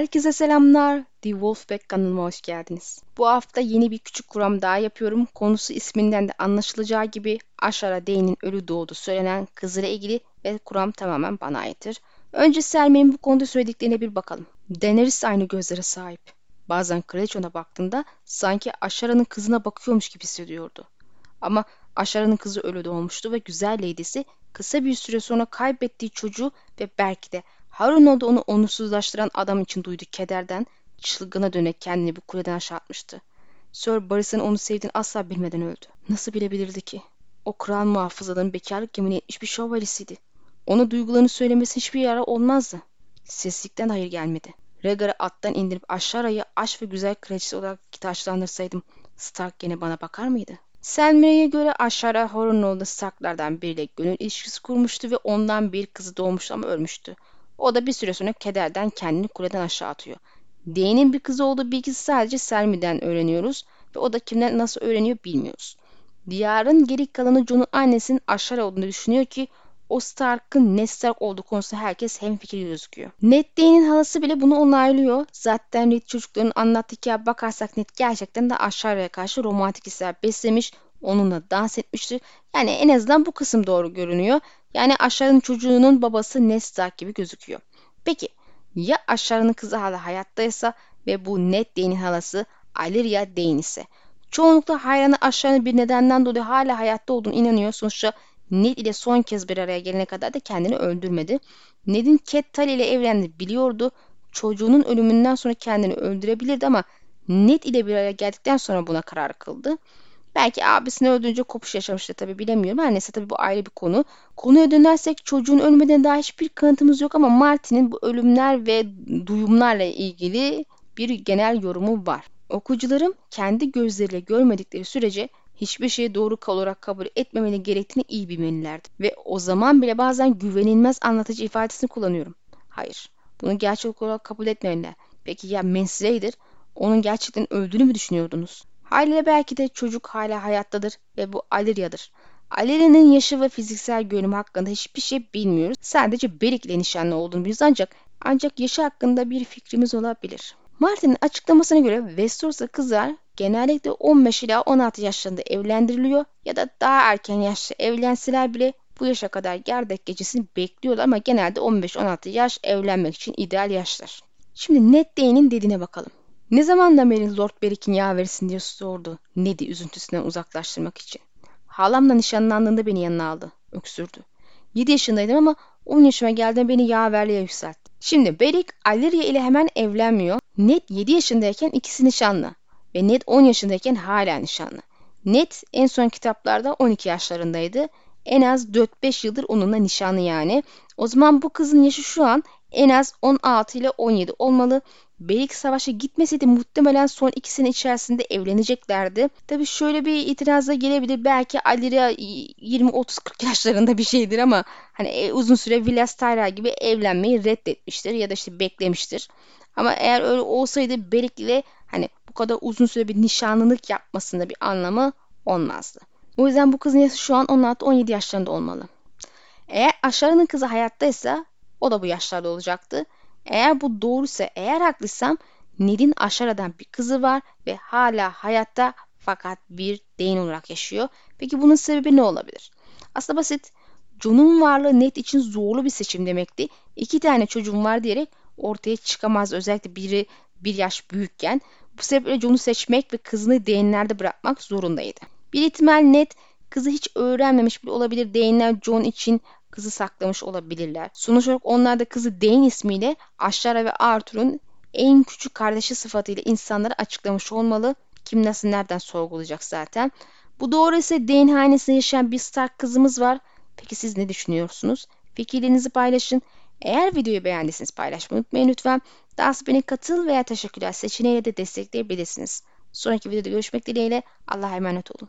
Herkese selamlar. The Wolfpack kanalıma hoş geldiniz. Bu hafta yeni bir küçük kuram daha yapıyorum. Konusu isminden de anlaşılacağı gibi Aşara Dey'nin ölü doğdu söylenen kızıyla ilgili ve kuram tamamen bana aittir. Önce Selmi'nin bu konuda söylediklerine bir bakalım. Daenerys aynı gözlere sahip. Bazen kraliçe ona baktığında sanki Aşara'nın kızına bakıyormuş gibi hissediyordu. Ama Aşara'nın kızı ölü doğmuştu ve güzel lady'si kısa bir süre sonra kaybettiği çocuğu ve belki de Harun da onu onursuzlaştıran adam için duyduğu kederden çılgına dönerek kendini bir kuleden aşağı atmıştı. Sir Barris'in onu sevdiğini asla bilmeden öldü. Nasıl bilebilirdi ki? O kral muhafızalığın bekarlık yemin etmiş bir şövalyesiydi. Ona duygularını söylemesi hiçbir yara olmazdı. Seslikten hayır gelmedi. Rhaegar'ı attan indirip aşağıya aşk ve güzel kraliçesi olarak taşlandırsaydım Stark gene bana bakar mıydı? Selmyre'ye göre aşağı Hornoğlu Starklardan biriyle gönül ilişkisi kurmuştu ve ondan bir kızı doğmuştu ama ölmüştü. O da bir süre sonra kederden kendini kuleden aşağı atıyor. D'nin bir kızı olduğu bilgisi sadece Selmi'den öğreniyoruz ve o da kimden nasıl öğreniyor bilmiyoruz. Diyarın geri kalanı Jon'un annesinin aşağı olduğunu düşünüyor ki o Stark'ın Ned Stark olduğu konusunda herkes hemfikir gözüküyor. Ned D'nin halası bile bunu onaylıyor. Zaten Ned çocukların anlattığı hikaye bakarsak Ned gerçekten de aşağıya karşı romantik hisler beslemiş, onunla dans etmiştir. Yani en azından bu kısım doğru görünüyor. Yani aşağının çocuğunun babası Ned Stark gibi gözüküyor. Peki ya aşağının kızı hala hayattaysa ve bu Ned D'nin halası Alyria Dane ise? Çoğunlukla hayranı aşağının bir nedenden dolayı hala hayatta olduğunu inanıyor. Sonuçta Ned ile son kez bir araya gelene kadar da kendini öldürmedi. Ned'in Cat Tully ile evlendi biliyordu. Çocuğunun ölümünden sonra kendini öldürebilirdi ama Ned ile bir araya geldikten sonra buna karar kıldı. Belki abisini öldürünce kopuş yaşamıştı tabi bilemiyorum. Her neyse tabi bu ayrı bir konu. Konuya dönersek çocuğun ölmeden daha hiçbir kanıtımız yok ama Martin'in bu ölümler ve duyumlarla ilgili bir genel yorumu var. Okucularım kendi gözleriyle görmedikleri sürece hiçbir şeyi doğru olarak kabul etmemeli gerektiğini iyi bilmelilerdi. Ve o zaman bile bazen güvenilmez anlatıcı ifadesini kullanıyorum. Hayır, bunu gerçek olarak kabul etmeliler. Peki ya Mensley'dir? Onun gerçekten öldüğünü mü düşünüyordunuz? Haliyle belki de çocuk hala hayattadır ve bu Alirya'dır. Alirya'nın yaşı ve fiziksel görünümü hakkında hiçbir şey bilmiyoruz. Sadece Beric ile nişanlı olduğunu biliyoruz ancak ancak yaşı hakkında bir fikrimiz olabilir. Martin'in açıklamasına göre Westeros'ta kızlar genellikle 15 ila 16 yaşlarında evlendiriliyor ya da daha erken yaşta evlenseler bile bu yaşa kadar gerdek gecesini bekliyorlar ama genelde 15-16 yaş evlenmek için ideal yaşlar. Şimdi Ned Day'nin dediğine bakalım. Ne zamandan beri Lord Beric'in yaveresin diye sordu Ned'i üzüntüsünden uzaklaştırmak için. Halamla nişanlandığında beni yanına aldı. Öksürdü. 7 yaşındaydım ama 10 yaşıma geldiğinde beni yaverliğe yükseltti. Şimdi Beric Aliria ile hemen evlenmiyor. Ned 7 yaşındayken ikisi nişanlı. Ve Ned 10 yaşındayken hala nişanlı. Ned en son kitaplarda 12 yaşlarındaydı. En az 4-5 yıldır onunla nişanlı yani. O zaman bu kızın yaşı şu an en az 16 ile 17 olmalı. Beylik Savaş'a gitmeseydi muhtemelen son iki sene içerisinde evleneceklerdi. Tabi şöyle bir itirazla gelebilir. Belki Alira 20-30-40 yaşlarında bir şeydir ama hani e, uzun süre Villas Tyrell gibi evlenmeyi reddetmiştir ya da işte beklemiştir. Ama eğer öyle olsaydı Beric ile hani bu kadar uzun süre bir nişanlılık yapmasında bir anlamı olmazdı. O yüzden bu kızın yaşı şu an 16-17 yaşlarında olmalı. Eğer Aşarı'nın kızı hayattaysa o da bu yaşlarda olacaktı. Eğer bu doğruysa, eğer haklıysam Ned'in Aşara'dan bir kızı var ve hala hayatta fakat bir deyin olarak yaşıyor. Peki bunun sebebi ne olabilir? Aslında basit. John'un varlığı Ned için zorlu bir seçim demekti. İki tane çocuğum var diyerek ortaya çıkamaz. Özellikle biri bir yaş büyükken. Bu sebeple John'u seçmek ve kızını değinlerde bırakmak zorundaydı. Bir ihtimal Ned kızı hiç öğrenmemiş bile olabilir. Değinler John için kızı saklamış olabilirler. Sonuç olarak onlar da kızı Dane ismiyle Aşara ve Arthur'un en küçük kardeşi sıfatıyla insanlara açıklamış olmalı. Kim nasıl nereden sorgulayacak zaten. Bu doğru ise Dane hanesinde yaşayan bir Stark kızımız var. Peki siz ne düşünüyorsunuz? Fikirlerinizi paylaşın. Eğer videoyu beğendiyseniz paylaşmayı unutmayın lütfen. Daha sonra beni katıl veya teşekkürler seçeneğiyle de destekleyebilirsiniz. Sonraki videoda görüşmek dileğiyle. Allah'a emanet olun.